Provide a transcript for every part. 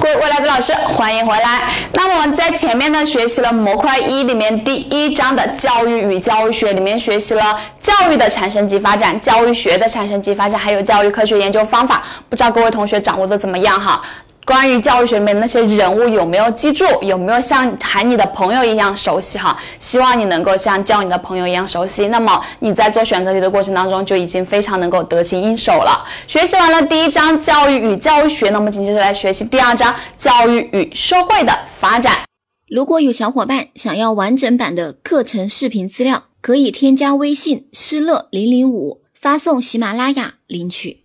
各位未来的老师，欢迎回来。那么我们在前面呢学习了模块一里面第一章的教育与教育学，里面学习了教育的产生及发展、教育学的产生及发展，还有教育科学研究方法。不知道各位同学掌握的怎么样哈？关于教育学里面那些人物有没有记住？有没有像喊你的朋友一样熟悉哈？希望你能够像叫你的朋友一样熟悉。那么你在做选择题的过程当中就已经非常能够得心应手了。学习完了第一章教育与教育学，那么紧接着来学习第二章教育与社会的发展。如果有小伙伴想要完整版的课程视频资料，可以添加微信施乐零零五，发送喜马拉雅领取。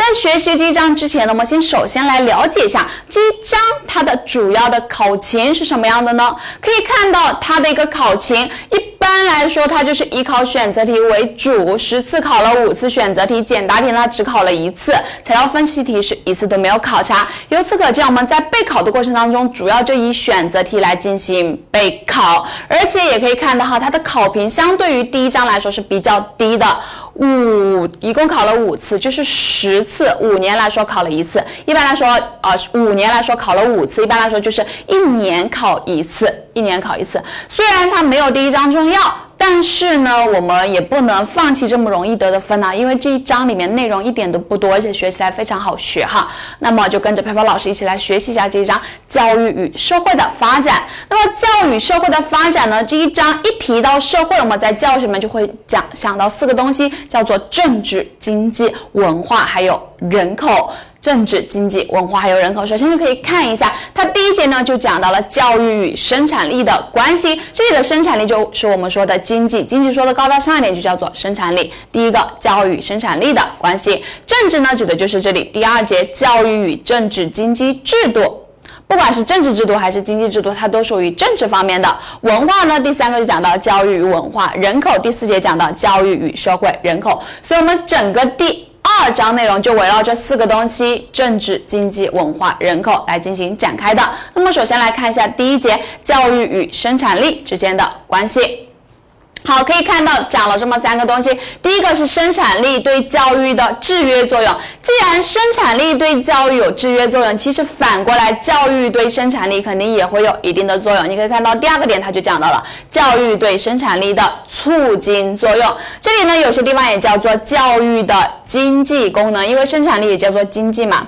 在学习这一章之前呢，我们先首先来了解一下这一章它的主要的考情是什么样的呢？可以看到它的一个考情一。一般来说，它就是以考选择题为主，十次考了五次选择题，简答题呢只考了一次，材料分析题是一次都没有考察。由此可见，我们在备考的过程当中，主要就以选择题来进行备考，而且也可以看到哈，它的考评相对于第一章来说是比较低的，五一共考了五次，就是十次，五年来说考了一次。一般来说，呃，五年来说考了五次，一般来说就是一年考一次。一年考一次，虽然它没有第一章重，要但是呢，我们也不能放弃这么容易得的分呢，因为这一章里面内容一点都不多，而且学起来非常好学哈。那么就跟着飘飘老师一起来学习一下这一章教育与社会的发展。那么教育社会的发展呢，这一章一提到社会，我们在教学里面就会讲想到四个东西，叫做政治、经济、文化，还有人口。政治、经济、文化还有人口，首先就可以看一下，它第一节呢就讲到了教育与生产力的关系。这里的生产力就是我们说的经济，经济说的高大上一点就叫做生产力。第一个教育与生产力的关系，政治呢指的就是这里第二节教育与政治经济制度，不管是政治制度还是经济制度，它都属于政治方面的。文化呢第三个就讲到教育与文化，人口第四节讲到教育与社会人口，所以我们整个第。二章内容就围绕这四个东西：政治、经济、文化、人口来进行展开的。那么，首先来看一下第一节教育与生产力之间的关系。好，可以看到讲了这么三个东西。第一个是生产力对教育的制约作用。既然生产力对教育有制约作用，其实反过来教育对生产力肯定也会有一定的作用。你可以看到第二个点，它就讲到了教育对生产力的促进作用。这里呢，有些地方也叫做教育的经济功能，因为生产力也叫做经济嘛。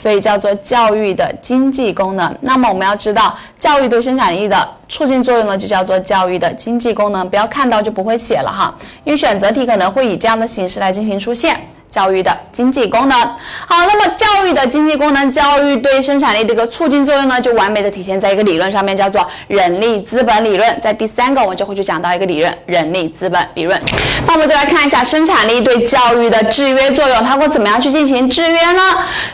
所以叫做教育的经济功能。那么我们要知道，教育对生产力的促进作用呢，就叫做教育的经济功能。不要看到就不会写了哈，因为选择题可能会以这样的形式来进行出现。教育的经济功能，好，那么教育的经济功能，教育对生产力的一个促进作用呢，就完美的体现在一个理论上面，叫做人力资本理论。在第三个，我们就会去讲到一个理论，人力资本理论。那我们就来看一下生产力对教育的制约作用，它会怎么样去进行制约呢？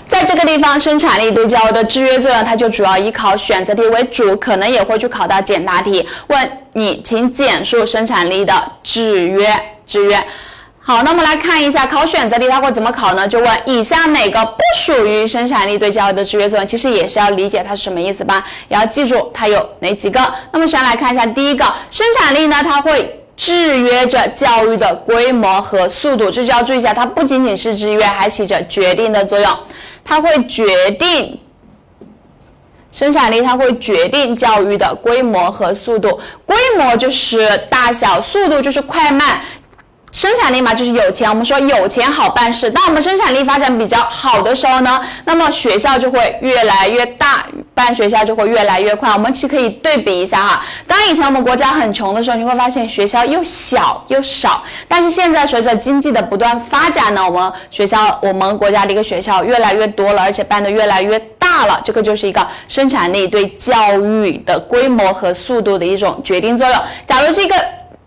在这个地方，生产力对教育的制约作用，它就主要以考选择题为主，可能也会去考到简答题，问你，请简述生产力的制约，制约。好，那么来看一下考选择题，它会怎么考呢？就问以下哪个不属于生产力对教育的制约作用？其实也是要理解它是什么意思吧，也要记住它有哪几个。那么先来看一下第一个，生产力呢，它会制约着教育的规模和速度，这就要注意一下，它不仅仅是制约，还起着决定的作用。它会决定生产力，它会决定教育的规模和速度。规模就是大小，速度就是快慢。生产力嘛，就是有钱。我们说有钱好办事。当我们生产力发展比较好的时候呢，那么学校就会越来越大，办学校就会越来越快。我们其实可以对比一下哈。当以前我们国家很穷的时候，你会发现学校又小又少。但是现在随着经济的不断发展呢，我们学校我们国家的一个学校越来越多了，而且办的越来越大了。这个就是一个生产力对教育的规模和速度的一种决定作用。假如这个。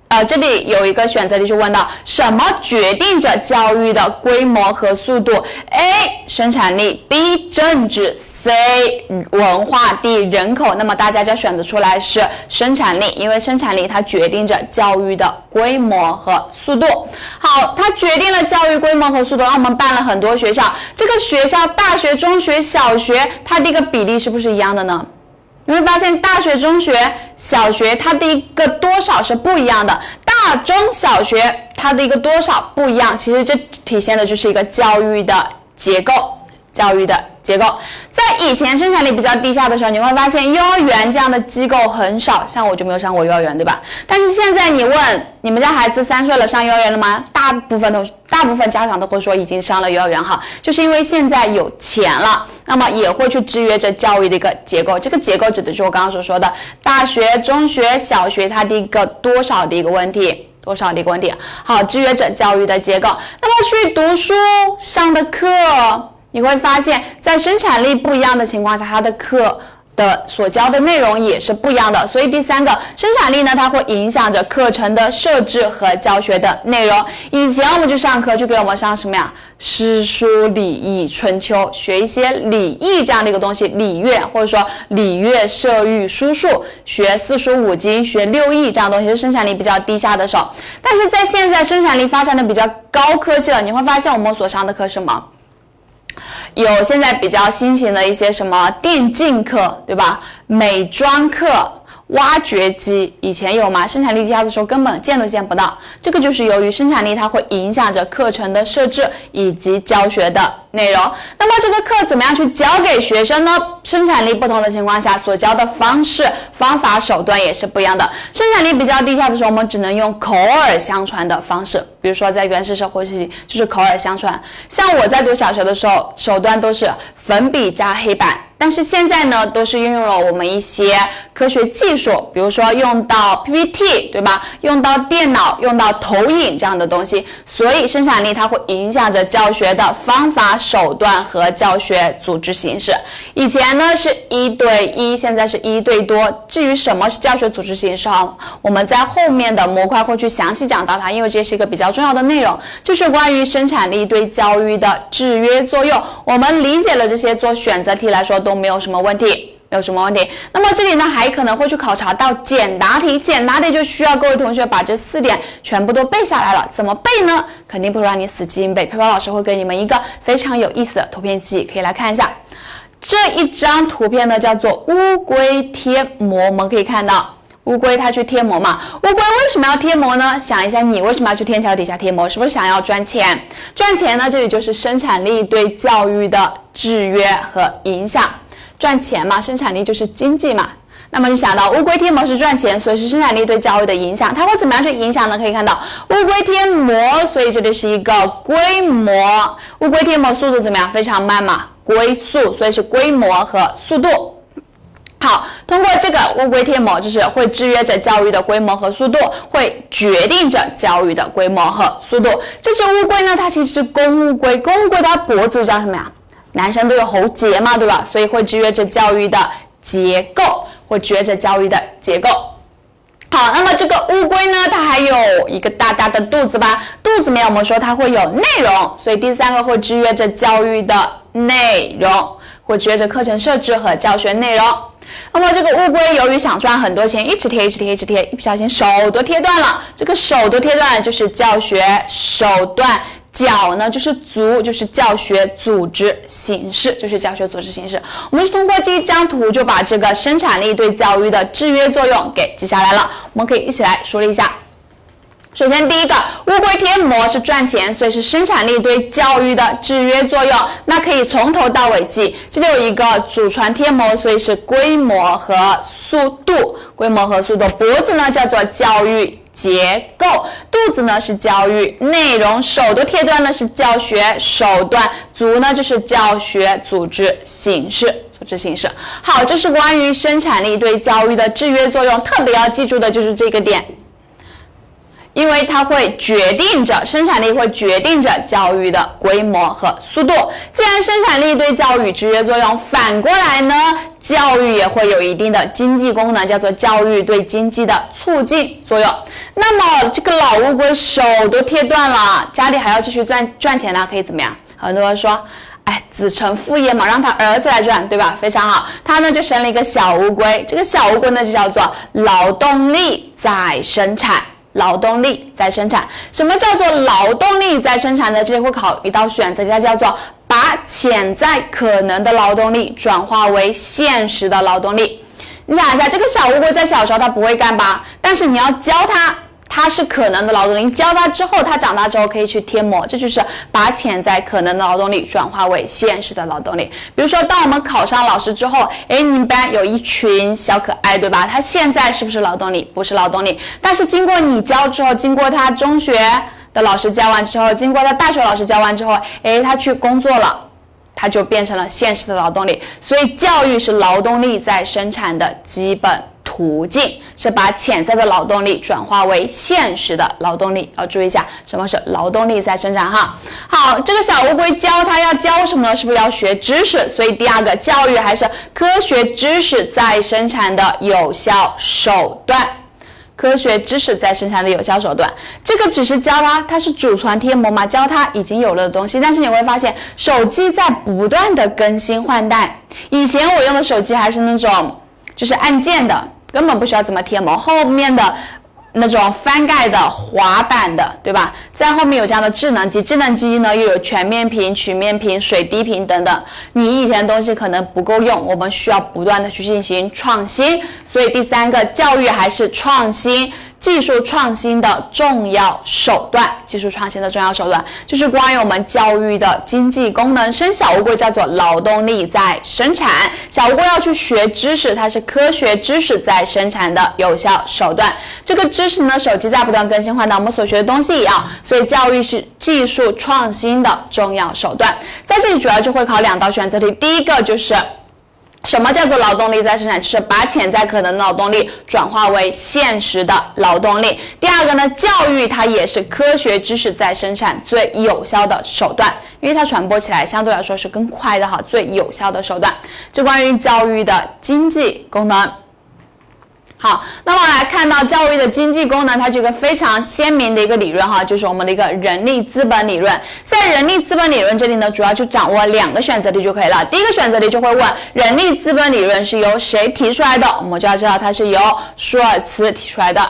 呃，这里有一个选择题，就问到什么决定着教育的规模和速度？A. 生产力，B. 政治，C. 文化，D. 人口。那么大家就选择出来是生产力，因为生产力它决定着教育的规模和速度。好，它决定了教育规模和速度。那我们办了很多学校，这个学校大学、中学、小学，它的一个比例是不是一样的呢？你会发现，大学、中学、小学它的一个多少是不一样的。大中小学它的一个多少不一样，其实这体现的就是一个教育的结构，教育的。结构。在以前生产力比较低下的时候，你会发现幼儿园这样的机构很少，像我就没有上过幼儿园，对吧？但是现在你问你们家孩子三岁了上幼儿园了吗？大部分都大部分家长都会说已经上了幼儿园哈，就是因为现在有钱了，那么也会去制约着教育的一个结构。这个结构指的是我刚刚所说的大学、中学、小学它的一个多少的一个问题。多少的一个问题？好，制约着教育的结构。那么去读书上的课，你会发现在生产力不一样的情况下，他的课。的所教的内容也是不一样的，所以第三个生产力呢，它会影响着课程的设置和教学的内容。以前我们去上课，就给我们上什么呀？诗书礼仪春秋，学一些礼义这样的一个东西，礼乐或者说礼乐射御书数，学四书五经，学六艺这样东西，是生产力比较低下的时候。但是在现在生产力发展的比较高科技了，你会发现我们所上的课什么？有现在比较新型的一些什么电竞课，对吧？美妆课。挖掘机以前有吗？生产力低下的时候根本见都见不到。这个就是由于生产力它会影响着课程的设置以及教学的内容。那么这个课怎么样去教给学生呢？生产力不同的情况下，所教的方式、方法、手段也是不一样的。生产力比较低下的时候，我们只能用口耳相传的方式，比如说在原始社会时期就是口耳相传。像我在读小学的时候，手段都是粉笔加黑板。但是现在呢，都是运用了我们一些科学技术，比如说用到 PPT，对吧？用到电脑，用到投影这样的东西，所以生产力它会影响着教学的方法、手段和教学组织形式。以前呢是一对一，现在是一对多。至于什么是教学组织形式哈，我们在后面的模块会去详细讲到它，因为这是一个比较重要的内容，就是关于生产力对教育的制约作用。我们理解了这些，做选择题来说。都没有什么问题，没有什么问题。那么这里呢，还可能会去考察到简答题，简答题就需要各位同学把这四点全部都背下来了。怎么背呢？肯定不会让你死记硬背。飘飘老师会给你们一个非常有意思的图片记忆，可以来看一下。这一张图片呢，叫做乌龟贴膜。我们可以看到，乌龟它去贴膜嘛。乌龟为什么要贴膜呢？想一下，你为什么要去天桥底下贴膜？是不是想要赚钱？赚钱呢？这里就是生产力对教育的制约和影响。赚钱嘛，生产力就是经济嘛。那么你想到乌龟贴膜是赚钱，所以是生产力对教育的影响。它会怎么样去影响呢？可以看到乌龟贴膜，所以这里是一个规模。乌龟贴膜速度怎么样？非常慢嘛，龟速，所以是规模和速度。好，通过这个乌龟贴膜，就是会制约着教育的规模和速度，会决定着教育的规模和速度。这只乌龟呢，它其实是公乌龟，公乌龟它脖子叫什么呀？男生都有喉结嘛，对吧？所以会制约着教育的结构，会制约着教育的结构。好，那么这个乌龟呢，它还有一个大大的肚子吧？肚子里面我们说它会有内容，所以第三个会制约着教育的内容，会制约着课程设置和教学内容。那么这个乌龟由于想赚很多钱，一直贴，一直贴，一直贴，一不小心手都贴断了。这个手都贴断了，就是教学手段。脚呢，就是足，就是教学组织形式，就是教学组织形式。我们是通过这一张图就把这个生产力对教育的制约作用给记下来了。我们可以一起来梳理一下。首先，第一个，乌龟贴膜是赚钱，所以是生产力对教育的制约作用。那可以从头到尾记。这里有一个祖传贴膜，所以是规模和速度，规模和速度。脖子呢叫做教育。结构，肚子呢是教育内容，手的贴端呢是教学手段，足呢就是教学组织形式，组织形式。好，这是关于生产力对教育的制约作用，特别要记住的就是这个点。因为它会决定着生产力，会决定着教育的规模和速度。既然生产力对教育制约作用，反过来呢，教育也会有一定的经济功能，叫做教育对经济的促进作用。那么这个老乌龟手都贴断了，家里还要继续赚赚钱呢，可以怎么样？很多人说，哎，子承父业嘛，让他儿子来赚，对吧？非常好，他呢就生了一个小乌龟，这个小乌龟呢就叫做劳动力再生产。劳动力在生产，什么叫做劳动力在生产呢？这会考一道选择题，它叫做把潜在可能的劳动力转化为现实的劳动力。你想一下，这个小乌龟在小时候它不会干吧？但是你要教它它是可能的劳动力，教他之后，他长大之后可以去贴膜，这就是把潜在可能的劳动力转化为现实的劳动力。比如说，当我们考上老师之后，哎，你们班有一群小可爱，对吧？他现在是不是劳动力？不是劳动力，但是经过你教之后，经过他中学的老师教完之后，经过他大学老师教完之后，哎，他去工作了，他就变成了现实的劳动力。所以，教育是劳动力在生产的基本。途径是把潜在的劳动力转化为现实的劳动力，要注意一下什么是劳动力在生产哈。好，这个小乌龟教它要教什么呢？是不是要学知识？所以第二个教育还是科学知识在生产的有效手段。科学知识在生产的有效手段，这个只是教它，它是祖传贴膜嘛，教它已经有了的东西。但是你会发现，手机在不断的更新换代。以前我用的手机还是那种就是按键的。根本不需要怎么贴膜，后面的那种翻盖的滑板的，对吧？在后面有这样的智能机，智能机呢又有全面屏、曲面屏、水滴屏等等。你以前的东西可能不够用，我们需要不断的去进行创新。所以第三个，教育还是创新。技术创新的重要手段，技术创新的重要手段就是关于我们教育的经济功能。生小乌龟叫做劳动力在生产，小乌龟要去学知识，它是科学知识在生产的有效手段。这个知识呢，手机在不断更新换代，我们所学的东西一样，所以教育是技术创新的重要手段。在这里主要就会考两道选择题，第一个就是。什么叫做劳动力再生产？就是把潜在可能的劳动力转化为现实的劳动力。第二个呢，教育它也是科学知识在生产最有效的手段，因为它传播起来相对来说是更快的哈，最有效的手段。这关于教育的经济功能。好，那么来看到教育的经济功能，它这个非常鲜明的一个理论哈，就是我们的一个人力资本理论。在人力资本理论这里呢，主要就掌握两个选择题就可以了。第一个选择题就会问，人力资本理论是由谁提出来的？我们就要知道它是由舒尔茨提出来的。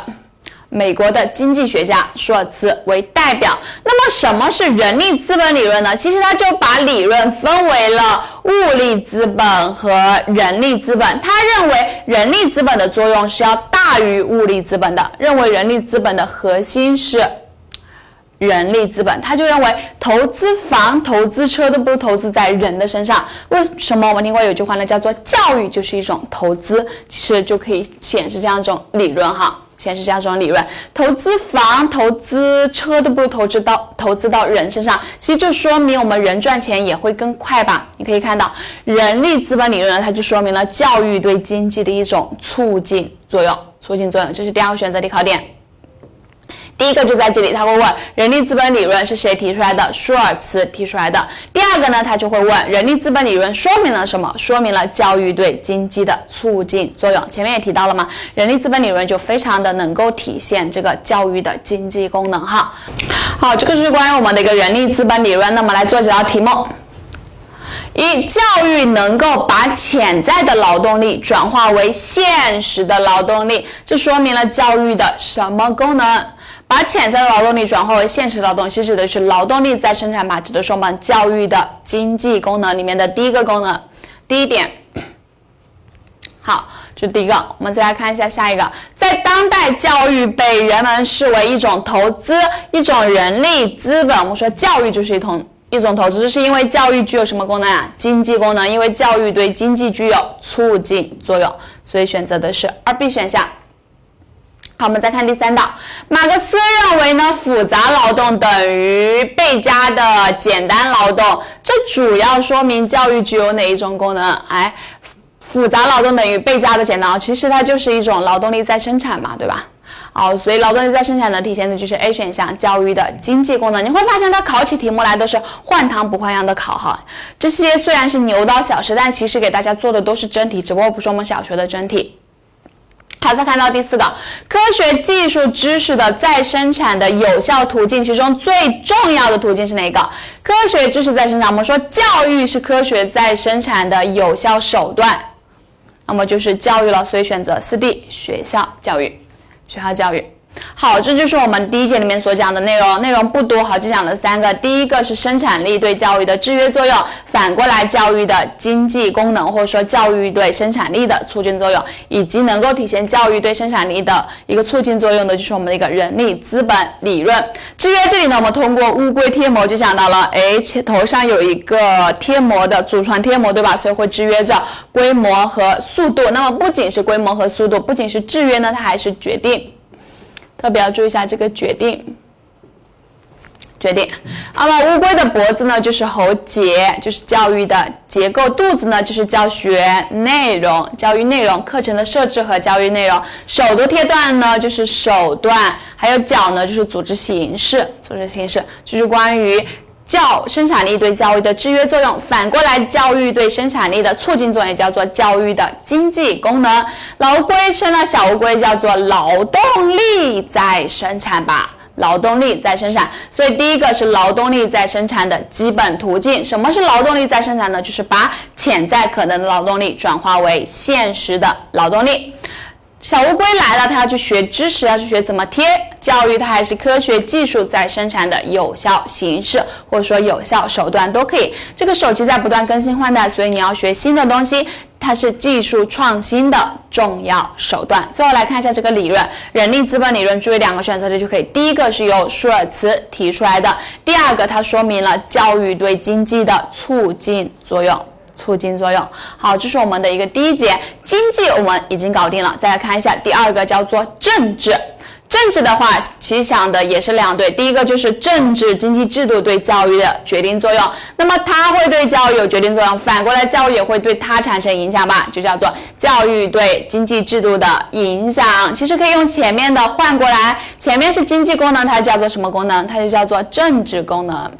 美国的经济学家舒尔茨为代表。那么什么是人力资本理论呢？其实他就把理论分为了物力资本和人力资本。他认为人力资本的作用是要大于物力资本的，认为人力资本的核心是人力资本。他就认为投资房、投资车都不投资在人的身上。为什么？我们听过有句话呢，叫做教育就是一种投资，其实就可以显示这样一种理论哈。显示这样一种理论，投资房、投资车都不如投资到投资到人身上，其实就说明我们人赚钱也会更快吧？你可以看到，人力资本理论呢，它就说明了教育对经济的一种促进作用，促进作用，这是第二个选择题考点。第一个就在这里，他会问人力资本理论是谁提出来的？舒尔茨提出来的。第二个呢，他就会问人力资本理论说明了什么？说明了教育对经济的促进作用。前面也提到了嘛，人力资本理论就非常的能够体现这个教育的经济功能哈。好，这个是关于我们的一个人力资本理论。那么来做几道题目：一、教育能够把潜在的劳动力转化为现实的劳动力，这说明了教育的什么功能？把潜在的劳动力转化为现实劳动，其实指的是劳动力在生产吧，指的是我们教育的经济功能里面的第一个功能。第一点，好，这是第一个。我们再来看一下下一个，在当代教育被人们视为一种投资，一种人力资本。我们说教育就是一种一种投资，是因为教育具有什么功能啊？经济功能，因为教育对经济具有促进作用，所以选择的是二 B 选项。好，我们再看第三道。马克思认为呢，复杂劳动等于倍加的简单劳动。这主要说明教育具有哪一种功能？哎，复杂劳动等于倍加的简单，其实它就是一种劳动力在生产嘛，对吧？好，所以劳动力在生产呢，体现的就是 A 选项教育的经济功能。你会发现它考起题目来都是换汤不换药的考哈。这些虽然是牛刀小试，但其实给大家做的都是真题，只不过不是我们小学的真题。好，再看到第四个，科学技术知识的再生产的有效途径，其中最重要的途径是哪一个？科学知识再生产，我们说教育是科学再生产的有效手段，那么就是教育了，所以选择四 D 学校教育，学校教育。好，这就是我们第一节里面所讲的内容，内容不多，好，就讲了三个。第一个是生产力对教育的制约作用，反过来教育的经济功能，或者说教育对生产力的促进作用，以及能够体现教育对生产力的一个促进作用的，就是我们的一个人力资本理论。制约这里呢，我们通过乌龟贴膜就想到了，哎，头上有一个贴膜的祖传贴膜，对吧？所以会制约着规模和速度。那么不仅是规模和速度，不仅是制约呢，它还是决定。特别要注意一下这个决定，决定。那么乌龟的脖子呢，就是喉结，就是教育的结构；肚子呢，就是教学内容、教育内容、课程的设置和教育内容；手的贴段呢，就是手段；还有脚呢，就是组织形式。组织形式就是关于。教生产力对教育的制约作用，反过来教育对生产力的促进作用，也叫做教育的经济功能。老乌龟生了小乌龟，叫做劳动力在生产吧，劳动力在生产。所以第一个是劳动力在生产的基本途径。什么是劳动力在生产呢？就是把潜在可能的劳动力转化为现实的劳动力。小乌龟来了，它要去学知识，要去学怎么贴。教育它还是科学技术在生产的有效形式，或者说有效手段都可以。这个手机在不断更新换代，所以你要学新的东西，它是技术创新的重要手段。最后来看一下这个理论，人力资本理论，注意两个选择题就可以。第一个是由舒尔茨提出来的，第二个它说明了教育对经济的促进作用。促进作用，好，这是我们的一个第一节经济，我们已经搞定了。再来看一下第二个，叫做政治。政治的话，其实想的也是两对，第一个就是政治经济制度对教育的决定作用，那么它会对教育有决定作用，反过来教育也会对它产生影响吧，就叫做教育对经济制度的影响。其实可以用前面的换过来，前面是经济功能，它叫做什么功能？它就叫做政治功能。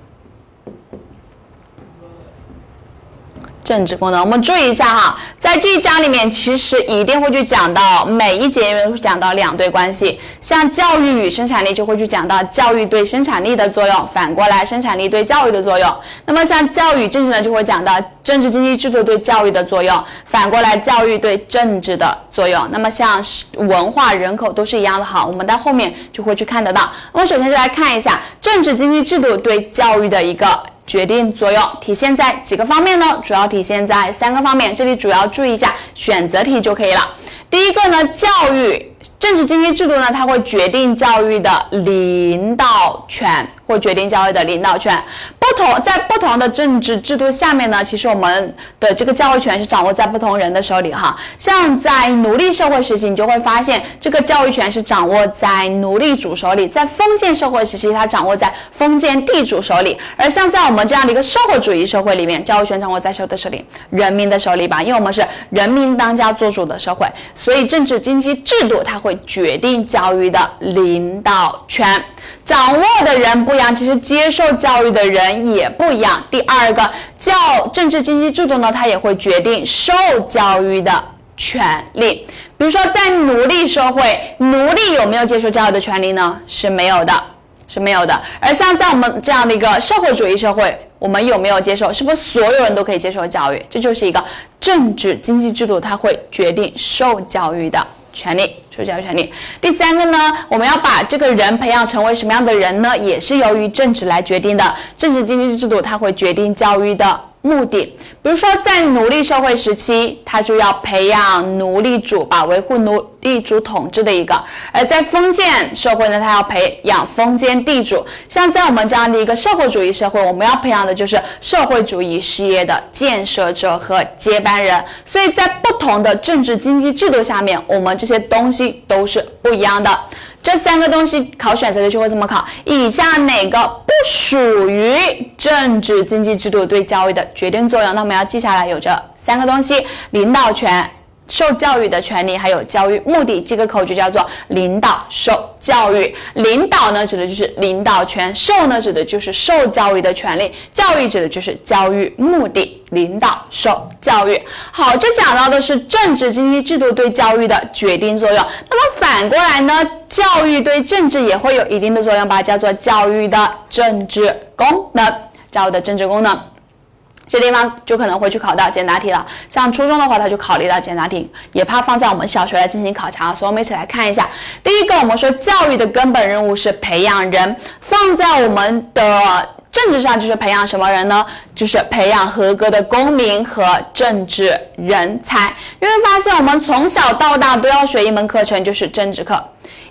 政治功能，我们注意一下哈，在这一章里面，其实一定会去讲到每一节里面会讲到两对关系，像教育与生产力就会去讲到教育对生产力的作用，反过来生产力对教育的作用。那么像教育政治呢，就会讲到政治经济制度对教育的作用，反过来教育对政治的作用。那么像文化人口都是一样的哈，我们在后面就会去看得到。那么首先就来看一下政治经济制度对教育的一个。决定作用体现在几个方面呢？主要体现在三个方面，这里主要注意一下选择题就可以了。第一个呢，教育政治经济制度呢，它会决定教育的领导权。或决定教育的领导权，不同在不同的政治制度下面呢，其实我们的这个教育权是掌握在不同人的手里哈。像在奴隶社会时期，你就会发现这个教育权是掌握在奴隶主手里；在封建社会时期，它掌握在封建地主手里。而像在我们这样的一个社会主义社会里面，教育权掌握在谁的手里？人民的手里吧，因为我们是人民当家作主的社会，所以政治经济制度它会决定教育的领导权。掌握的人不一样，其实接受教育的人也不一样。第二个，教政治经济制度呢，它也会决定受教育的权利。比如说，在奴隶社会，奴隶有没有接受教育的权利呢？是没有的，是没有的。而像在我们这样的一个社会主义社会，我们有没有接受？是不是所有人都可以接受教育？这就是一个政治经济制度，它会决定受教育的。权利，受教育权利。第三个呢，我们要把这个人培养成为什么样的人呢？也是由于政治来决定的。政治经济制度它会决定教育的。目的，比如说在奴隶社会时期，他就要培养奴隶主吧，维护奴隶主统治的一个；而在封建社会呢，他要培养封建地主。像在我们这样的一个社会主义社会，我们要培养的就是社会主义事业的建设者和接班人。所以在不同的政治经济制度下面，我们这些东西都是不一样的。这三个东西考选择题就会这么考：以下哪个不属于政治经济制度对教育的决定作用？那我们要记下来，有着三个东西：领导权。受教育的权利，还有教育目的，这个口诀叫做领导受教育。领导呢，指的就是领导权；受呢，指的就是受教育的权利；教育指的就是教育目的。领导受教育。好，这讲到的是政治经济制度对教育的决定作用。那么反过来呢，教育对政治也会有一定的作用吧？叫做教育的政治功能。教育的政治功能。这地方就可能会去考到简答题了。像初中的话，它就考虑到简答题，也怕放在我们小学来进行考察，所以我们一起来看一下。第一个，我们说教育的根本任务是培养人，放在我们的政治上就是培养什么人呢？就是培养合格的公民和政治人才。因为发现，我们从小到大都要学一门课程，就是政治课。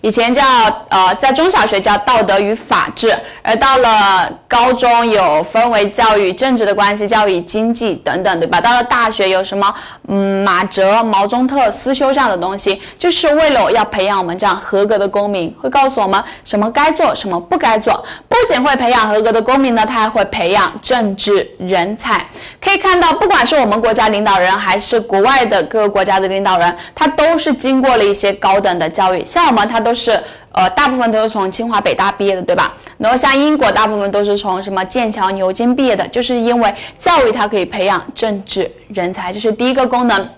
以前叫呃，在中小学叫道德与法治，而到了高中有分为教育政治的关系、教育经济等等，对吧？到了大学有什么嗯马哲、毛中特、思修这样的东西，就是为了要培养我们这样合格的公民，会告诉我们什么该做，什么不该做。不仅会培养合格的公民呢，他还会培养政治人才。可以看到，不管是我们国家领导人，还是国外的各个国家的领导人，他都是经过了一些高等的教育。像我们，它都是呃，大部分都是从清华、北大毕业的，对吧？然后像英国，大部分都是从什么剑桥、牛津毕业的，就是因为教育它可以培养政治人才，这是第一个功能。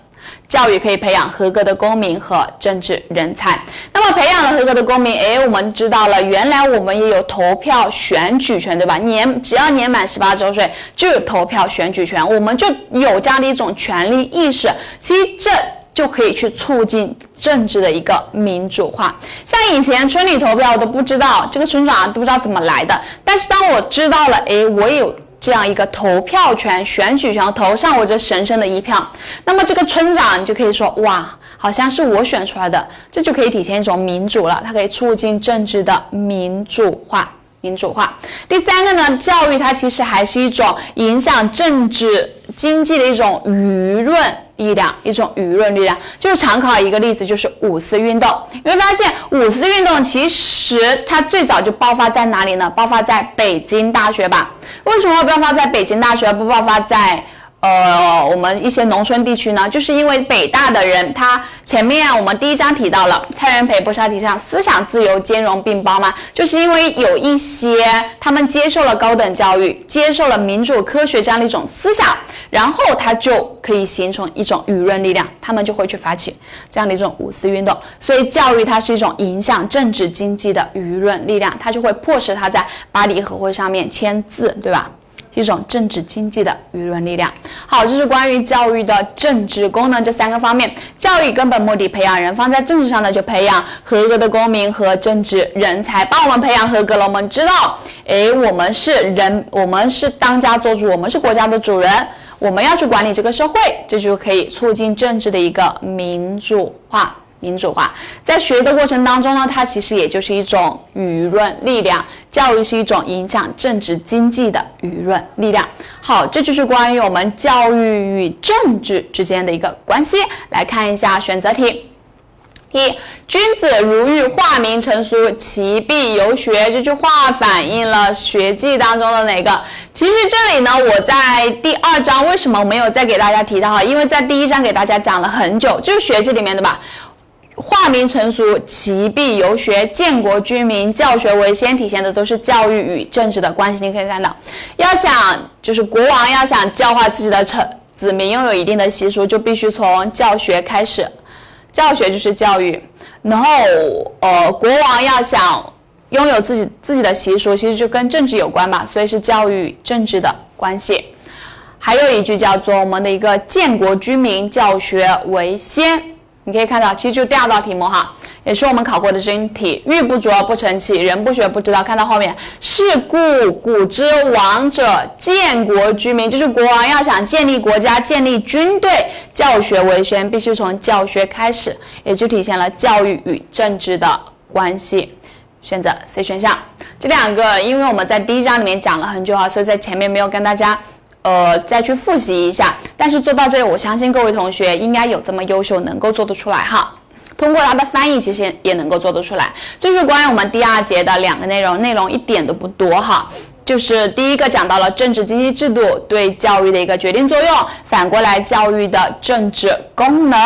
教育可以培养合格的公民和政治人才。那么培养了合格的公民，哎，我们知道了，原来我们也有投票选举权，对吧？年只要年满十八周岁就有投票选举权，我们就有这样的一种权利意识。其实这就可以去促进政治的一个民主化。像以前村里投票我都不知道，这个村长都不知道怎么来的。但是当我知道了，哎，我有。这样一个投票权、选举权，投上我这神圣的一票，那么这个村长你就可以说，哇，好像是我选出来的，这就可以体现一种民主了，它可以促进政治的民主化。民主化。第三个呢，教育它其实还是一种影响政治经济的一种舆论力量，一种舆论力量。就是常考一个例子，就是五四运动。你会发现，五四运动其实它最早就爆发在哪里呢？爆发在北京大学吧？为什么会爆发在北京大学，不爆发在？呃，我们一些农村地区呢，就是因为北大的人，他前面我们第一章提到了蔡元培不是他提倡思想自由、兼容并包吗？就是因为有一些他们接受了高等教育，接受了民主科学这样的一种思想，然后他就可以形成一种舆论力量，他们就会去发起这样的一种五四运动。所以教育它是一种影响政治经济的舆论力量，它就会迫使他在巴黎和会上面签字，对吧？一种政治经济的舆论力量。好，这是关于教育的政治功能这三个方面。教育根本目的培养人，放在政治上呢，就培养合格的公民和政治人才。帮我们培养合格了，我们知道，哎，我们是人，我们是当家做主，我们是国家的主人，我们要去管理这个社会，这就可以促进政治的一个民主化。民主化在学的过程当中呢，它其实也就是一种舆论力量。教育是一种影响政治经济的舆论力量。好，这就是关于我们教育与政治之间的一个关系。来看一下选择题：一，君子如玉，化名成俗，其必有学。这句话反映了《学记》当中的哪个？其实这里呢，我在第二章为什么没有再给大家提到哈？因为在第一章给大家讲了很久，就是《学记》里面的吧。化名成俗，其必有学。建国君民，教学为先，体现的都是教育与政治的关系。你可以看到，要想就是国王要想教化自己的臣子民，拥有一定的习俗，就必须从教学开始。教学就是教育。然后，呃，国王要想拥有自己自己的习俗，其实就跟政治有关嘛，所以是教育与政治的关系。还有一句叫做我们的一个建国君民，教学为先。你可以看到，其实就第二道题目哈，也是我们考过的真题。玉不琢不成器，人不学不知道。看到后面，是故古之王者，建国居民，就是国王要想建立国家、建立军队，教学为先，必须从教学开始，也就体现了教育与政治的关系。选择 C 选项。这两个，因为我们在第一章里面讲了很久啊，所以在前面没有跟大家。呃，再去复习一下，但是做到这里，我相信各位同学应该有这么优秀，能够做得出来哈。通过它的翻译，其实也能够做得出来。这是关于我们第二节的两个内容，内容一点都不多哈。就是第一个讲到了政治经济制度对教育的一个决定作用，反过来教育的政治功能。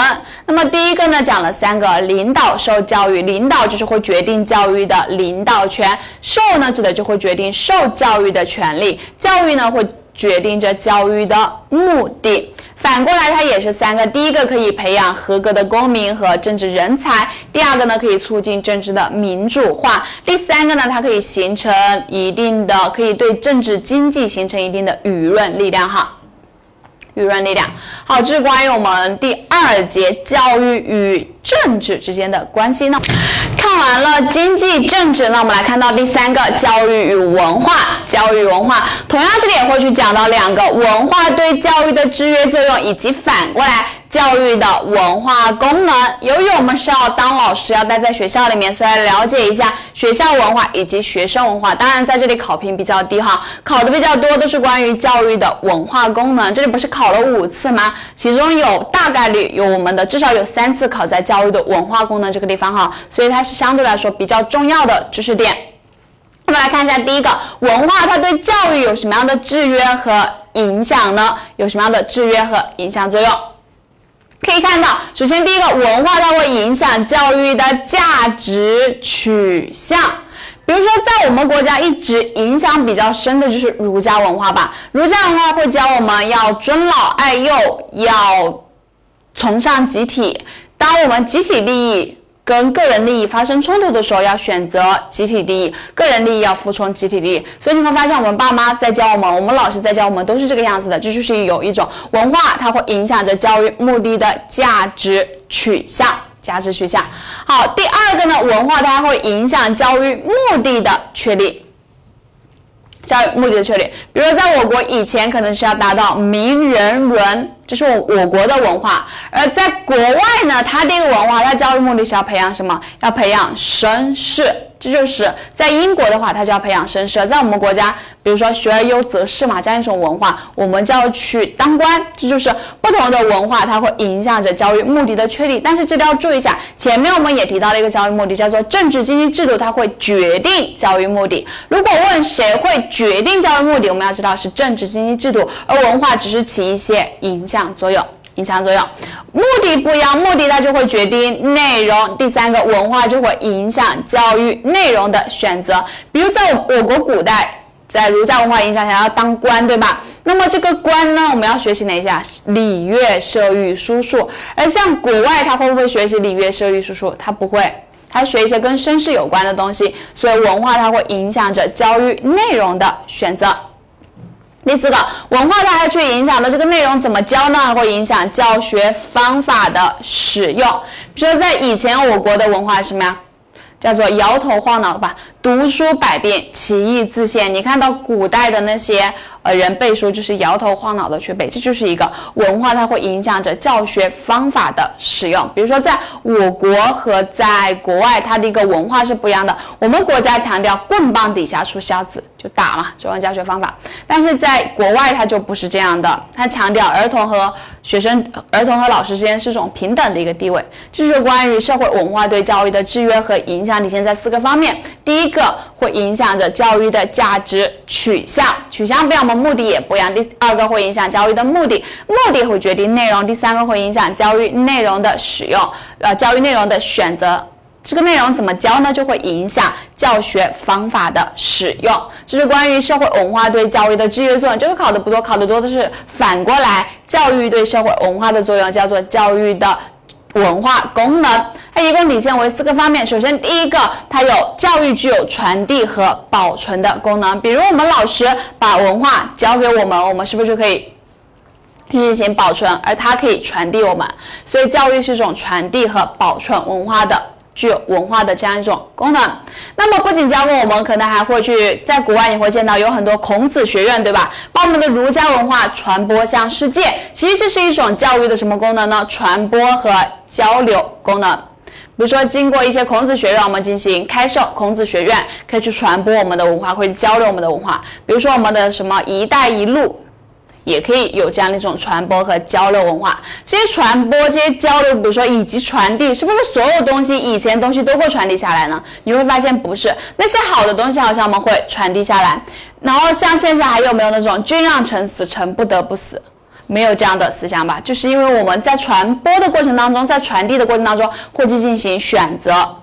那么第一个呢，讲了三个领导受教育，领导就是会决定教育的领导权，受呢指的就会决定受教育的权利，教育呢会。决定着教育的目的。反过来，它也是三个：第一个可以培养合格的公民和政治人才；第二个呢，可以促进政治的民主化；第三个呢，它可以形成一定的，可以对政治经济形成一定的舆论力量。哈，舆论力量。好，这是关于我们第二节教育与政治之间的关系呢。看完了经济政治，那我们来看到第三个教育与文化。教育文化，同样这里也会去讲到两个文化对教育的制约作用，以及反过来。教育的文化功能，由于我们是要当老师，要待在学校里面，所以了解一下学校文化以及学生文化。当然，在这里考评比较低哈，考的比较多的是关于教育的文化功能。这里不是考了五次吗？其中有大概率有我们的至少有三次考在教育的文化功能这个地方哈，所以它是相对来说比较重要的知识点。我们来看一下第一个文化，它对教育有什么样的制约和影响呢？有什么样的制约和影响作用？可以看到，首先第一个文化它会影响教育的价值取向。比如说，在我们国家一直影响比较深的就是儒家文化吧。儒家文化会教我们要尊老爱幼，要崇尚集体。当我们集体利益。跟个人利益发生冲突的时候，要选择集体利益；个人利益要服从集体利益。所以你会发现，我们爸妈在教我们，我们老师在教我们，都是这个样子的。这就是有一种文化，它会影响着教育目的的价值取向。价值取向。好，第二个呢，文化它会影响教育目的的确立。教育目的的确立，比如说在我国以前可能是要达到名人伦。这是我我国的文化，而在国外呢，它这个文化，它教育目的是要培养什么？要培养绅士。这就是在英国的话，它就要培养绅士；在我们国家，比如说学而优则仕嘛，这样一种文化，我们就要去当官。这就是不同的文化，它会影响着教育目的的确立。但是这里要注意一下，前面我们也提到了一个教育目的，叫做政治经济制度，它会决定教育目的。如果问谁会决定教育目的，我们要知道是政治经济制度，而文化只是起一些影响作用。影响作用，目的不一样，目的它就会决定内容。第三个，文化就会影响教育内容的选择。比如在我国古代，在儒家文化影响下要当官，对吧？那么这个官呢，我们要学习哪些？礼乐射御书数。而像国外，他会不会学习礼乐射御书数？他不会，他学一些跟绅士有关的东西。所以文化它会影响着教育内容的选择。第四个文化，它还去影响的这个内容怎么教呢？会影响教学方法的使用。比如说，在以前我国的文化什么呀？叫做摇头晃脑吧，读书百遍，其义自现。你看到古代的那些。呃，人背书就是摇头晃脑的去背，这就是一个文化，它会影响着教学方法的使用。比如说，在我国和在国外，它的一个文化是不一样的。我们国家强调棍棒底下出孝子，就打嘛，这种教学方法。但是在国外，它就不是这样的，它强调儿童和学生、儿童和老师之间是种平等的一个地位。这就是关于社会文化对教育的制约和影响，体现在四个方面。第一个会影响着教育的价值取向，取向不要么。目的也不一样。第二个会影响教育的目的，目的会决定内容。第三个会影响教育内容的使用，呃，教育内容的选择。这个内容怎么教呢？就会影响教学方法的使用。这是关于社会文化对教育的制约作用。这个考的不多，考的多的是反过来，教育对社会文化的作用，叫做教育的。文化功能，它一共体现为四个方面。首先，第一个，它有教育具有传递和保存的功能。比如，我们老师把文化教给我们，我们是不是就可以进行保存？而它可以传递我们，所以教育是一种传递和保存文化的。具有文化的这样一种功能。那么不仅教给我们，可能还会去在国外你会见到有很多孔子学院，对吧？把我们的儒家文化传播向世界。其实这是一种教育的什么功能呢？传播和交流功能。比如说，经过一些孔子学院，我们进行开设孔子学院，可以去传播我们的文化，会交流我们的文化。比如说我们的什么“一带一路”。也可以有这样的一种传播和交流文化。这些传播、这些交流，比如说以及传递，是不是所有东西以前东西都会传递下来呢？你会发现不是，那些好的东西好像我们会传递下来。然后像现在还有没有那种“君让臣死，臣不得不死”？没有这样的思想吧？就是因为我们在传播的过程当中，在传递的过程当中会去进行选择。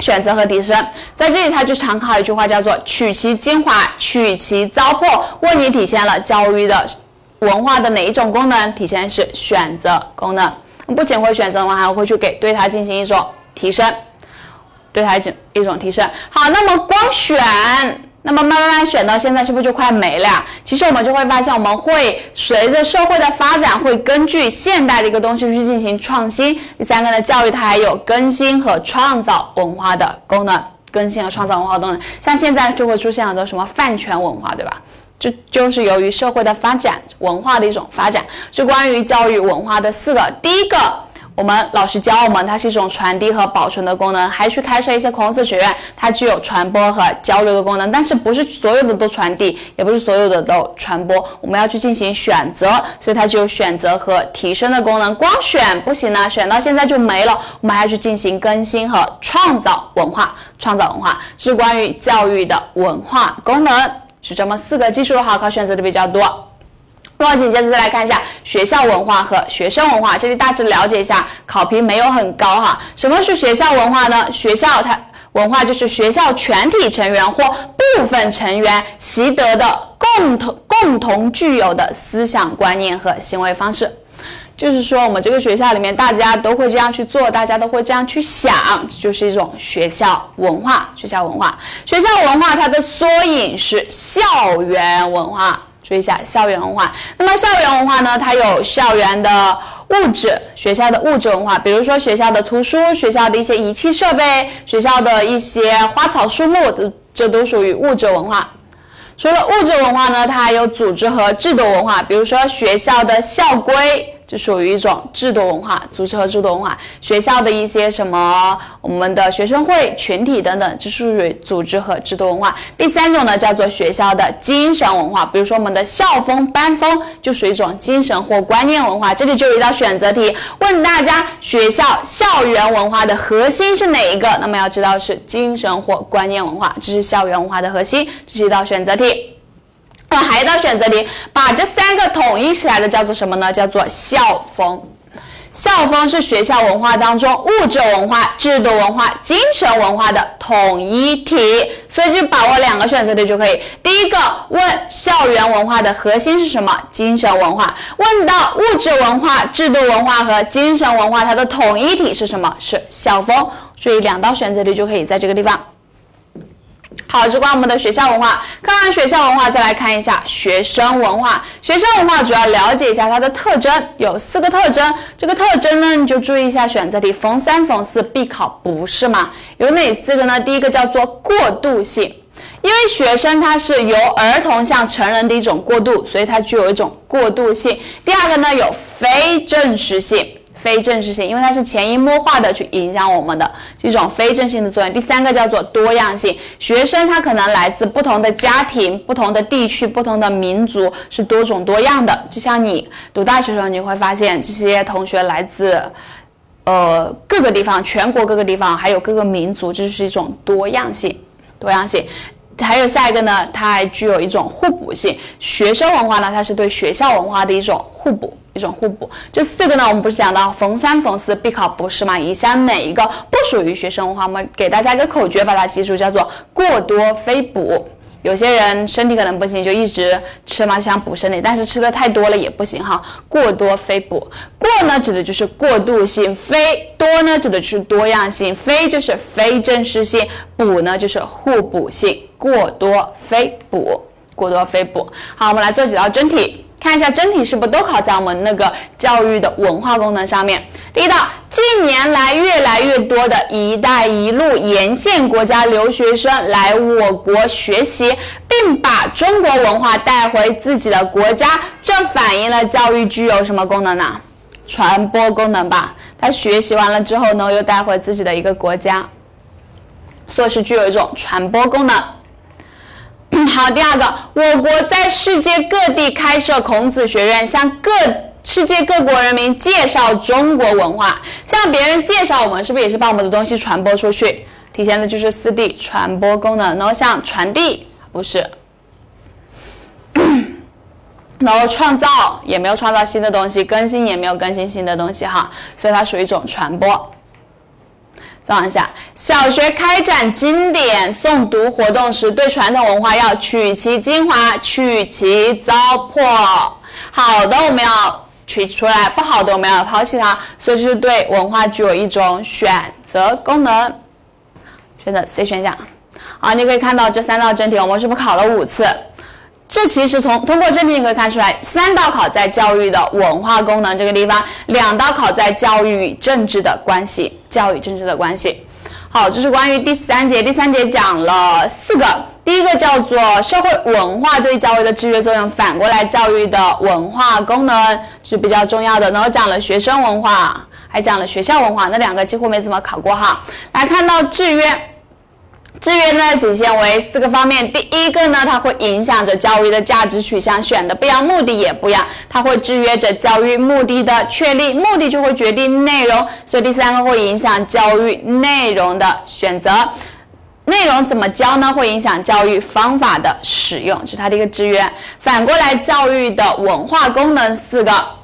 选择和提升，在这里他就常考一句话，叫做“取其精华，去其糟粕”，为你体现了教育的文化的哪一种功能？体现是选择功能。不仅会选择我们，还会去给对它进行一种提升，对它一一种提升。好，那么光选。那么慢慢慢选到现在，是不是就快没了呀？其实我们就会发现，我们会随着社会的发展，会根据现代的一个东西去进行创新。第三个呢，教育它还有更新和创造文化的功能，更新和创造文化功能。像现在就会出现很多什么饭圈文化，对吧？这就是由于社会的发展，文化的一种发展，是关于教育文化的四个。第一个。我们老师教我们，它是一种传递和保存的功能，还去开设一些孔子学院，它具有传播和交流的功能。但是不是所有的都传递，也不是所有的都传播，我们要去进行选择，所以它具有选择和提升的功能。光选不行呢，选到现在就没了，我们还要去进行更新和创造文化，创造文化是关于教育的文化功能，是这么四个基础的好考选择的比较多。那么紧接着再来看一下学校文化和学生文化，这里大致了解一下，考评没有很高哈。什么是学校文化呢？学校它文化就是学校全体成员或部分成员习得的共同共同具有的思想观念和行为方式。就是说，我们这个学校里面大家都会这样去做，大家都会这样去想，这就是一种学校文化。学校文化，学校文化它的缩影是校园文化。注意一下校园文化。那么校园文化呢？它有校园的物质，学校的物质文化，比如说学校的图书、学校的一些仪器设备、学校的一些花草树木，这都属于物质文化。除了物质文化呢，它还有组织和制度文化，比如说学校的校规。就属于一种制度文化，组织和制度文化。学校的一些什么，我们的学生会、群体等等，这属于组织和制度文化。第三种呢，叫做学校的精神文化，比如说我们的校风、班风，就属于一种精神或观念文化。这里就有一道选择题，问大家学校校园文化的核心是哪一个？那么要知道是精神或观念文化，这是校园文化的核心。这是一道选择题。那还有一道选择题，把这三个统一起来的叫做什么呢？叫做校风。校风是学校文化当中物质文化、制度文化、精神文化的统一体，所以就把握两个选择题就可以。第一个问校园文化的核心是什么？精神文化。问到物质文化、制度文化和精神文化，它的统一体是什么？是校风。所以两道选择题就可以在这个地方。好，这关我们的学校文化。看完学校文化，再来看一下学生文化。学生文化主要了解一下它的特征，有四个特征。这个特征呢，你就注意一下选择题，逢三逢四必考，不是吗？有哪四个呢？第一个叫做过渡性，因为学生他是由儿童向成人的一种过渡，所以它具有一种过渡性。第二个呢，有非正式性。非正式性，因为它是潜移默化的去影响我们的这种非正式性的作用。第三个叫做多样性，学生他可能来自不同的家庭、不同的地区、不同的民族，是多种多样的。就像你读大学的时候，你会发现这些同学来自，呃各个地方，全国各个地方，还有各个民族，这是一种多样性。多样性，还有下一个呢，它还具有一种互补性。学生文化呢，它是对学校文化的一种互补。一种互补，这四个呢，我们不是讲到逢三逢四必考不是吗？以下哪一个不属于学生文化？我们给大家一个口诀，把它记住，叫做过多非补。有些人身体可能不行，就一直吃嘛，想补身体，但是吃的太多了也不行哈。过多非补，过呢指的就是过渡性，非多呢指的是多样性，非就是非正式性，补呢就是互补性。过多非补，过多非补。好，我们来做几道真题。看一下真题是不是都考在我们那个教育的文化功能上面？第一道，近年来越来越多的一带一路沿线国家留学生来我国学习，并把中国文化带回自己的国家，这反映了教育具有什么功能呢？传播功能吧。他学习完了之后呢，又带回自己的一个国家，所以是具有一种传播功能。好，第二个，我国在世界各地开设孔子学院，向各世界各国人民介绍中国文化，向别人介绍我们，是不是也是把我们的东西传播出去？体现的就是四 D 传播功能。然后像传递不是，然后创造也没有创造新的东西，更新也没有更新新的东西哈，所以它属于一种传播。再往下，小学开展经典诵读活动时，对传统文化要取其精华，去其糟粕。好的，我们要取出来；不好的，我们要抛弃它。所以，是对文化具有一种选择功能。选择 C 选项。好，你可以看到这三道真题，我们是不是考了五次？这其实从通过这题你可以看出来，三道考在教育的文化功能这个地方，两道考在教育与政治的关系，教育政治的关系。好，这是关于第三节，第三节讲了四个，第一个叫做社会文化对教育的制约作用，反过来教育的文化功能是比较重要的。然后讲了学生文化，还讲了学校文化，那两个几乎没怎么考过哈。来看到制约。制约呢，体现为四个方面。第一个呢，它会影响着教育的价值取向，选的不一样，目的也不一样。它会制约着教育目的的确立，目的就会决定内容。所以第三个会影响教育内容的选择。内容怎么教呢？会影响教育方法的使用，是它的一个制约。反过来，教育的文化功能四个。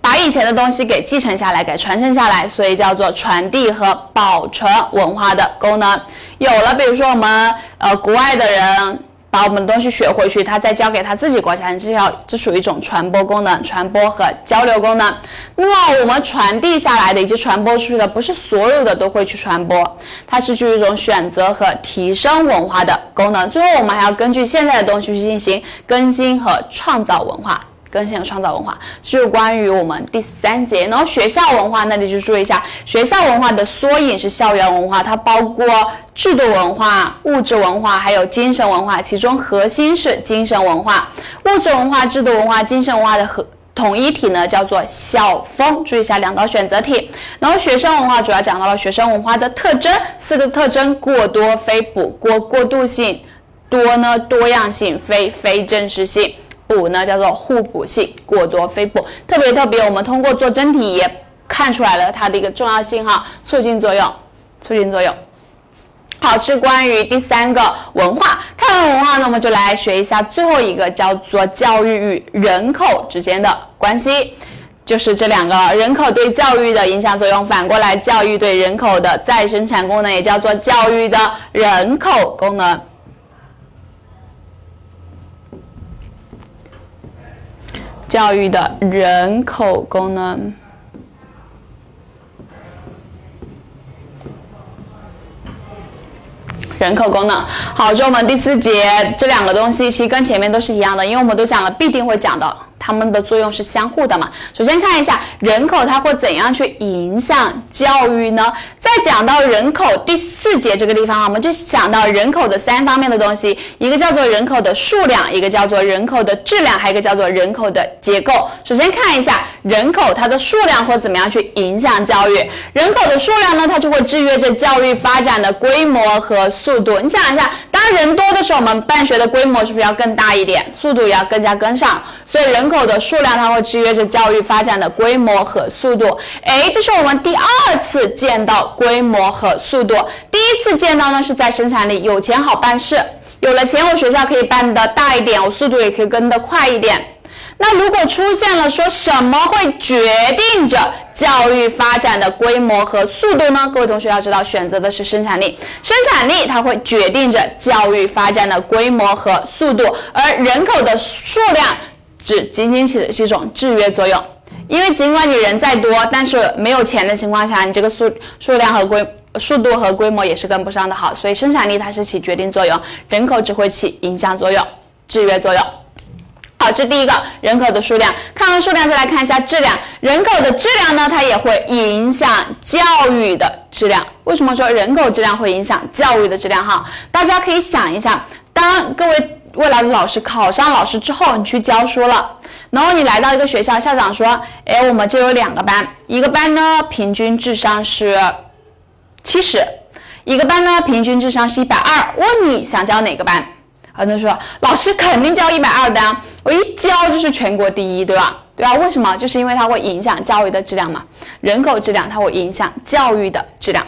把以前的东西给继承下来，给传承下来，所以叫做传递和保存文化的功能有了。比如说我们呃国外的人把我们的东西学回去，他再教给他自己国家，这叫这属于一种传播功能、传播和交流功能。那么我们传递下来的以及传播出去的，不是所有的都会去传播，它是具有一种选择和提升文化的功能。最后我们还要根据现在的东西去进行更新和创造文化。更新和创造文化，就是关于我们第三节。然后学校文化那里就注意一下，学校文化的缩影是校园文化，它包括制度文化、物质文化，还有精神文化。其中核心是精神文化、物质文化、制度文化、精神文化的合统一体呢，叫做校风。注意一下两道选择题。然后学生文化主要讲到了学生文化的特征，四个特征：过多、非补过、过渡性；多呢，多样性；非非真实性。补呢叫做互补性，过多非补，特别特别，我们通过做真题也看出来了它的一个重要性哈，促进作用，促进作用。好，是关于第三个文化，看完文化呢，我们就来学一下最后一个叫做教育与人口之间的关系，就是这两个人口对教育的影响作用，反过来教育对人口的再生产功能也叫做教育的人口功能。教育的人口功能。人口功能，好，这我们第四节这两个东西其实跟前面都是一样的，因为我们都讲了，必定会讲的。它们的作用是相互的嘛？首先看一下人口，它会怎样去影响教育呢？在讲到人口第四节这个地方啊，我们就想到人口的三方面的东西，一个叫做人口的数量，一个叫做人口的质量，还有一个叫做人口的结构。首先看一下人口，它的数量会怎么样去影响教育？人口的数量呢，它就会制约着教育发展的规模和速度。你想一下，当人多的时候，我们办学的规模是不是要更大一点，速度也要更加跟上？所以人。人口的数量，它会制约着教育发展的规模和速度。哎，这是我们第二次见到规模和速度。第一次见到呢，是在生产力，有钱好办事，有了钱，我学校可以办得大一点，我速度也可以跟得快一点。那如果出现了说什么会决定着教育发展的规模和速度呢？各位同学要知道，选择的是生产力，生产力它会决定着教育发展的规模和速度，而人口的数量。只仅仅起的是一种制约作用，因为尽管你人再多，但是没有钱的情况下，你这个数数量和规速度和规模也是跟不上的。好，所以生产力它是起决定作用，人口只会起影响作用、制约作用。好，这第一个人口的数量，看完数量再来看一下质量。人口的质量呢，它也会影响教育的质量。为什么说人口质量会影响教育的质量？哈，大家可以想一下，当各位。未来的老师考上老师之后，你去教书了，然后你来到一个学校，校长说：“哎，我们这有两个班，一个班呢平均智商是七十，一个班呢平均智商是一百二。问你想教哪个班？”很多人说：“老师肯定教一百二的，我一教就是全国第一，对吧？对吧？为什么？就是因为它会影响教育的质量嘛，人口质量它会影响教育的质量。”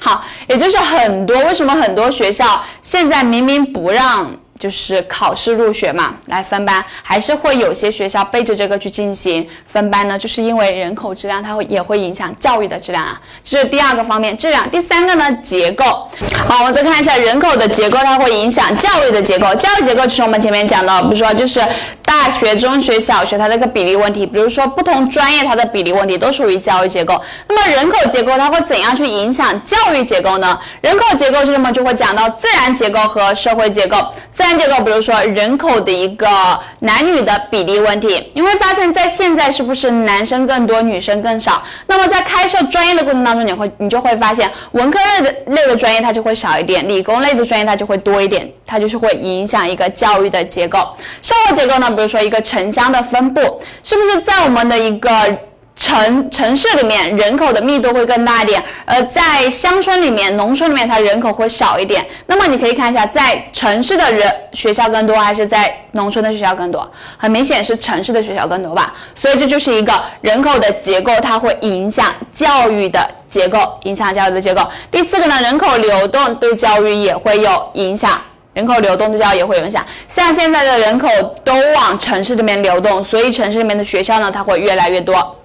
好，也就是很多为什么很多学校现在明明不让。就是考试入学嘛，来分班，还是会有些学校背着这个去进行分班呢？就是因为人口质量，它会也会影响教育的质量啊。这是第二个方面，质量。第三个呢，结构。好，我们再看一下人口的结构，它会影响教育的结构。教育结构就是我们前面讲的，比如说就是大学、中学、小学它这个比例问题，比如说不同专业它的比例问题都属于教育结构。那么人口结构它会怎样去影响教育结构呢？人口结构是什么？就会讲到自然结构和社会结构。自然结构，比如说人口的一个男女的比例问题，你会发现在现在是不是男生更多，女生更少？那么在开设专业的过程当中，你会你就会发现文科类的类的专业它就会少一点，理工类的专业它就会多一点，它就是会影响一个教育的结构。社会结构呢？比如说一个城乡的分布，是不是在我们的一个城城市里面人口的密度会更大一点，而在乡村里面、农村里面它人口会少一点。那么你可以看一下，在城市的人学校更多，还是在农村的学校更多？很明显是城市的学校更多吧。所以这就是一个人口的结构，它会影响教育的结构，影响教育的结构。第四个呢，人口流动对教育也会有影响。人口流动对教育也会影响，像现在的人口都往城市里面流动，所以城市里面的学校呢，它会越来越多。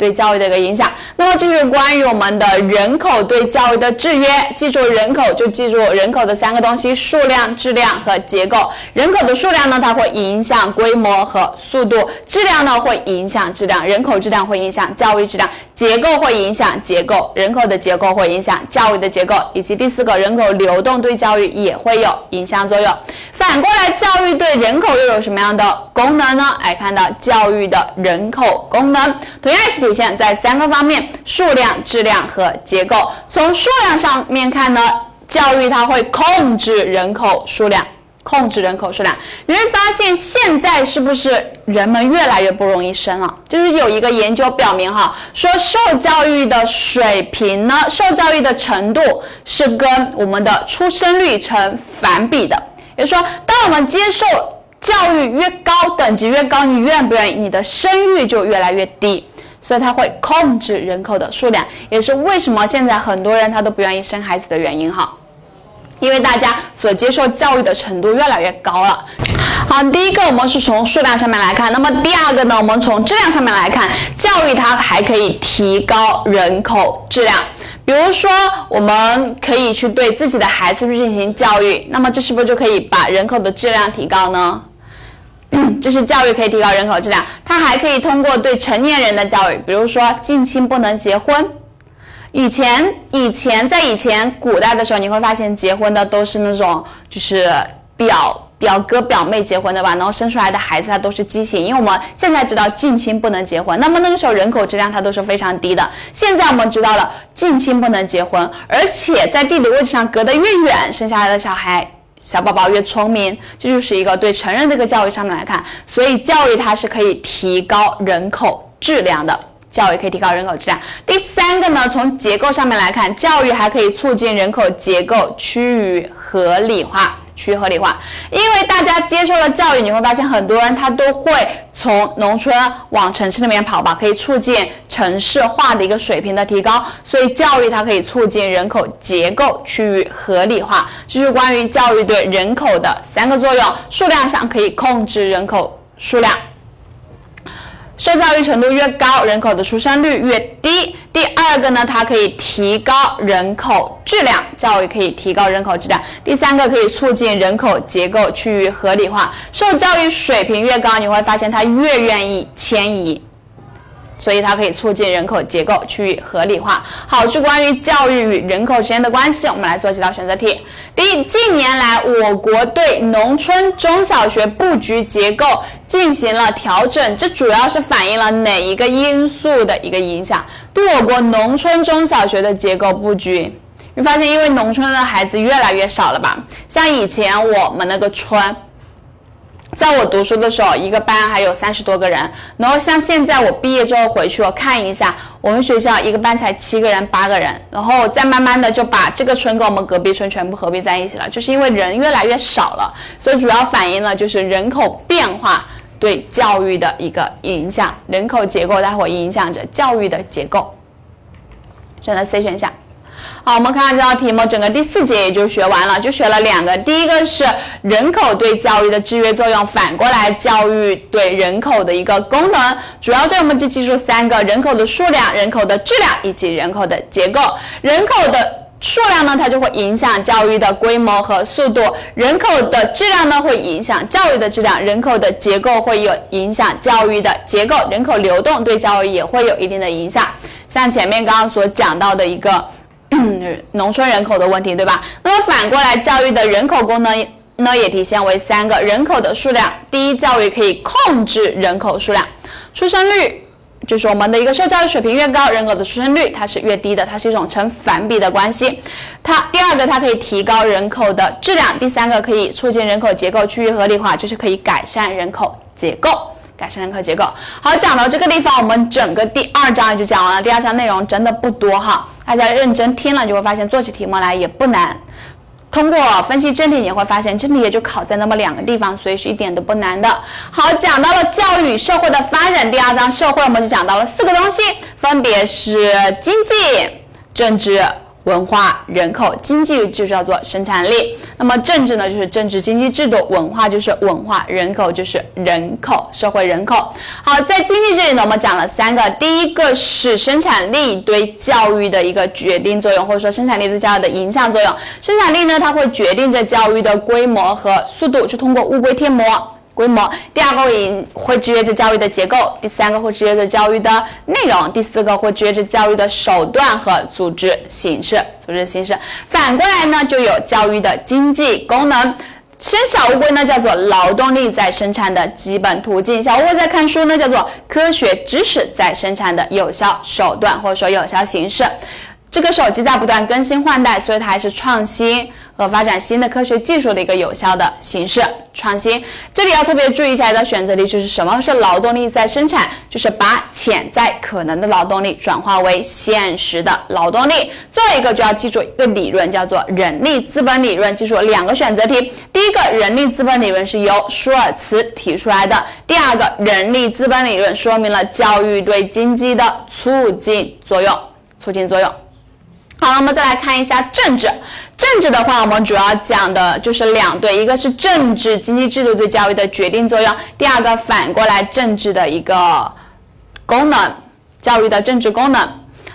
对教育的一个影响，那么这是关于我们的人口对教育的制约。记住人口就记住人口的三个东西：数量、质量和结构。人口的数量呢，它会影响规模和速度；质量呢，会影响质量。人口质量会影响教育质量，结构会影响结构。人口的结构会影响教育的结构，以及第四个，人口流动对教育也会有影响作用。反过来，教育对人口又有什么样的功能呢？来看到教育的人口功能，同样是。体现在三个方面：数量、质量和结构。从数量上面看呢，教育它会控制人口数量，控制人口数量。你会发现现在是不是人们越来越不容易生了？就是有一个研究表明哈，说受教育的水平呢，受教育的程度是跟我们的出生率成反比的。也就是说，当我们接受教育越高，等级越高，你愿不愿意，你的生育就越来越低。所以它会控制人口的数量，也是为什么现在很多人他都不愿意生孩子的原因哈，因为大家所接受教育的程度越来越高了。好，第一个我们是从数量上面来看，那么第二个呢，我们从质量上面来看，教育它还可以提高人口质量。比如说，我们可以去对自己的孩子去进行教育，那么这是不是就可以把人口的质量提高呢？这是教育可以提高人口质量，它还可以通过对成年人的教育，比如说近亲不能结婚。以前以前在以前古代的时候，你会发现结婚的都是那种就是表表哥表妹结婚的吧，然后生出来的孩子他都是畸形。因为我们现在知道近亲不能结婚，那么那个时候人口质量它都是非常低的。现在我们知道了近亲不能结婚，而且在地理位置上隔得越远，生下来的小孩。小宝宝越聪明，这就是一个对成人这个教育上面来看，所以教育它是可以提高人口质量的，教育可以提高人口质量。第三个呢，从结构上面来看，教育还可以促进人口结构趋于合理化。趋于合理化，因为大家接受了教育，你会发现很多人他都会从农村往城市里面跑吧，可以促进城市化的一个水平的提高，所以教育它可以促进人口结构趋于合理化，这是关于教育对人口的三个作用，数量上可以控制人口数量。受教育程度越高，人口的出生率越低。第二个呢，它可以提高人口质量，教育可以提高人口质量。第三个可以促进人口结构趋于合理化。受教育水平越高，你会发现他越愿意迁移。所以它可以促进人口结构趋于合理化。好，是关于教育与人口之间的关系，我们来做几道选择题。第一，近年来我国对农村中小学布局结构进行了调整，这主要是反映了哪一个因素的一个影响？对我国农村中小学的结构布局，你发现因为农村的孩子越来越少了吧？像以前我们那个村。在我读书的时候，一个班还有三十多个人。然后像现在我毕业之后回去，我看一下，我们学校一个班才七个人、八个人。然后再慢慢的就把这个村跟我们隔壁村全部合并在一起了，就是因为人越来越少了，所以主要反映了就是人口变化对教育的一个影响，人口结构它会影响着教育的结构。选择 C 选项。好，我们看看这道题目，整个第四节也就学完了，就学了两个。第一个是人口对教育的制约作用，反过来教育对人口的一个功能。主要这我们就记住三个：人口的数量、人口的质量以及人口的结构。人口的数量呢，它就会影响教育的规模和速度；人口的质量呢，会影响教育的质量；人口的结构会有影响教育的结构；人口流动对教育也会有一定的影响。像前面刚刚所讲到的一个嗯农村人口的问题，对吧？那么反过来，教育的人口功能呢，也体现为三个：人口的数量，第一，教育可以控制人口数量，出生率。就是我们的一个受教育水平越高，人口的出生率它是越低的，它是一种成反比的关系。它第二个，它可以提高人口的质量；第三个，可以促进人口结构趋于合理化，就是可以改善人口结构，改善人口结构。好，讲到这个地方，我们整个第二章也就讲完了。第二章内容真的不多哈，大家认真听了就会发现做起题目来也不难。通过分析真题，你会发现真题也就考在那么两个地方，所以是一点都不难的。好，讲到了教育社会的发展，第二章社会我们就讲到了四个东西，分别是经济、政治。文化、人口、经济就叫做生产力。那么政治呢，就是政治经济制度；文化就是文化，人口就是人口，社会人口。好，在经济这里呢，我们讲了三个。第一个是生产力对教育的一个决定作用，或者说生产力对教育的影响作用。生产力呢，它会决定着教育的规模和速度，是通过物规贴膜。规模，第二个会会制约着教育的结构，第三个会制约着教育的内容，第四个会制约着教育的手段和组织形式。组织形式反过来呢，就有教育的经济功能。生小乌龟呢，叫做劳动力在生产的基本途径；小乌龟在看书呢，叫做科学知识在生产的有效手段或者说有效形式。这个手机在不断更新换代，所以它还是创新和发展新的科学技术的一个有效的形式。创新这里要特别注意一下一道选择题，就是什么是劳动力在生产？就是把潜在可能的劳动力。转化为现实的劳动力。最后一个就要记住一个理论，叫做人力资本理论。记住两个选择题，第一个人力资本理论是由舒尔茨提出来的，第二个人力资本理论说明了教育对经济的促进作用，促进作用。好，我们再来看一下政治。政治的话，我们主要讲的就是两对，一个是政治经济制度对教育的决定作用，第二个反过来政治的一个功能，教育的政治功能。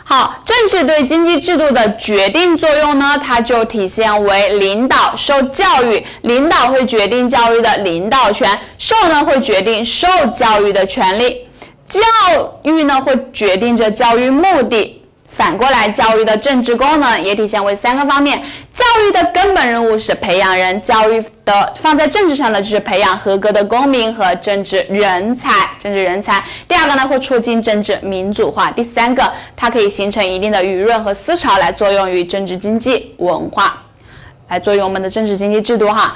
好，政治对经济制度的决定作用呢，它就体现为领导受教育，领导会决定教育的领导权，受呢会决定受教育的权利，教育呢会决定着教育目的。反过来，教育的政治功能也体现为三个方面。教育的根本任务是培养人，教育的放在政治上的就是培养合格的公民和政治人才。政治人才，第二个呢会促进政治民主化，第三个它可以形成一定的舆论和思潮来作用于政治经济文化。来作用我们的政治经济制度哈，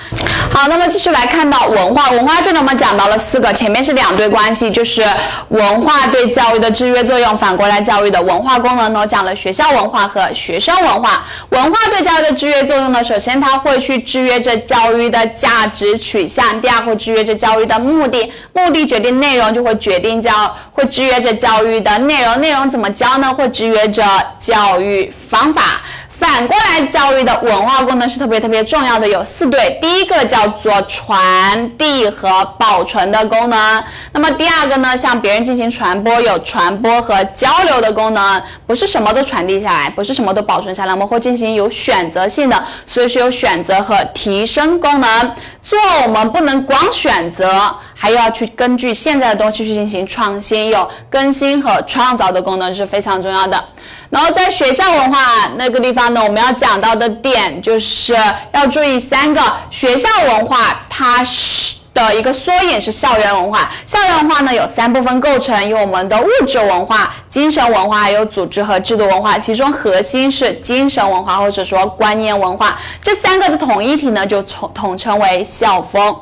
好，那么继续来看到文化，文化这里我们讲到了四个，前面是两对关系，就是文化对教育的制约作用，反过来教育的文化功能呢，讲了学校文化和学生文化。文化对教育的制约作用呢，首先它会去制约着教育的价值取向，第二会制约着教育的目的，目的决定内容，就会决定教，会制约着教育的内容，内容怎么教呢？会制约着教育方法。反过来，教育的文化功能是特别特别重要的，有四对。第一个叫做传递和保存的功能。那么第二个呢，向别人进行传播，有传播和交流的功能，不是什么都传递下来，不是什么都保存下来，我们会进行有选择性的，所以是有选择和提升功能。做我们不能光选择，还要去根据现在的东西去进行创新，有更新和创造的功能是非常重要的。然后在学校文化那个地方呢，我们要讲到的点就是要注意三个学校文化，它是的一个缩影是校园文化。校园文化呢有三部分构成，有我们的物质文化、精神文化，还有组织和制度文化。其中核心是精神文化或者说观念文化。这三个的统一体呢就统统称为校风。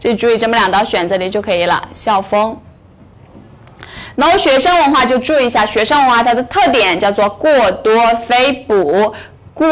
就注意这么两道选择题就可以了，校风。然后学生文化就注意一下，学生文化它的特点叫做过多非补，过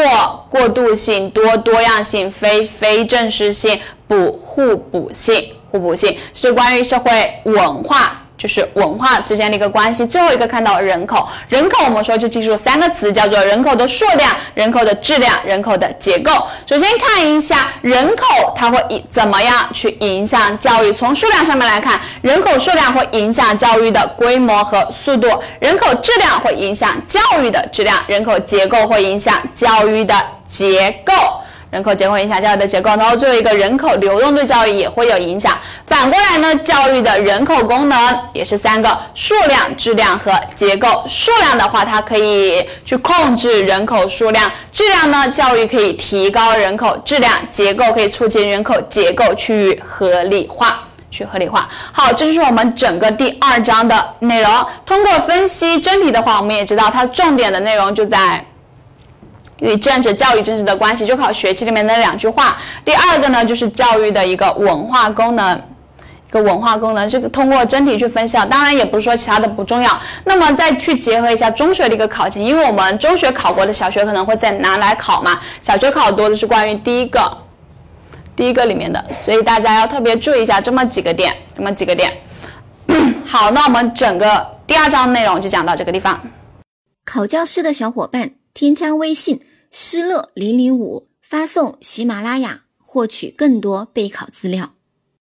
过渡性，多多样性，非非正式性，补互补性，互补性是关于社会文化就是文化之间的一个关系。最后一个看到人口，人口我们说就记住三个词，叫做人口的数量、人口的质量、人口的结构。首先看一下人口，它会以怎么样去影响教育？从数量上面来看，人口数量会影响教育的规模和速度；人口质量会影响教育的质量；人口结构会影响教育的结构。人口结构影响教育的结构，然后最后一个人口流动对教育也会有影响。反过来呢，教育的人口功能也是三个：数量、质量和结构。数量的话，它可以去控制人口数量；质量呢，教育可以提高人口质量；结构可以促进人口结构趋于合理化，去合理化。好，这就是我们整个第二章的内容。通过分析真题的话，我们也知道它重点的内容就在。与政治、教育、政治的关系，就考学期里面的两句话。第二个呢，就是教育的一个文化功能，一个文化功能，这个通过真题去分析啊。当然，也不是说其他的不重要。那么再去结合一下中学的一个考情，因为我们中学考过的，小学可能会再拿来考嘛。小学考多的是关于第一个，第一个里面的，所以大家要特别注意一下这么几个点，这么几个点。好，那我们整个第二章内容就讲到这个地方。考教师的小伙伴，添加微信。施乐零零五，发送喜马拉雅获取更多备考资料。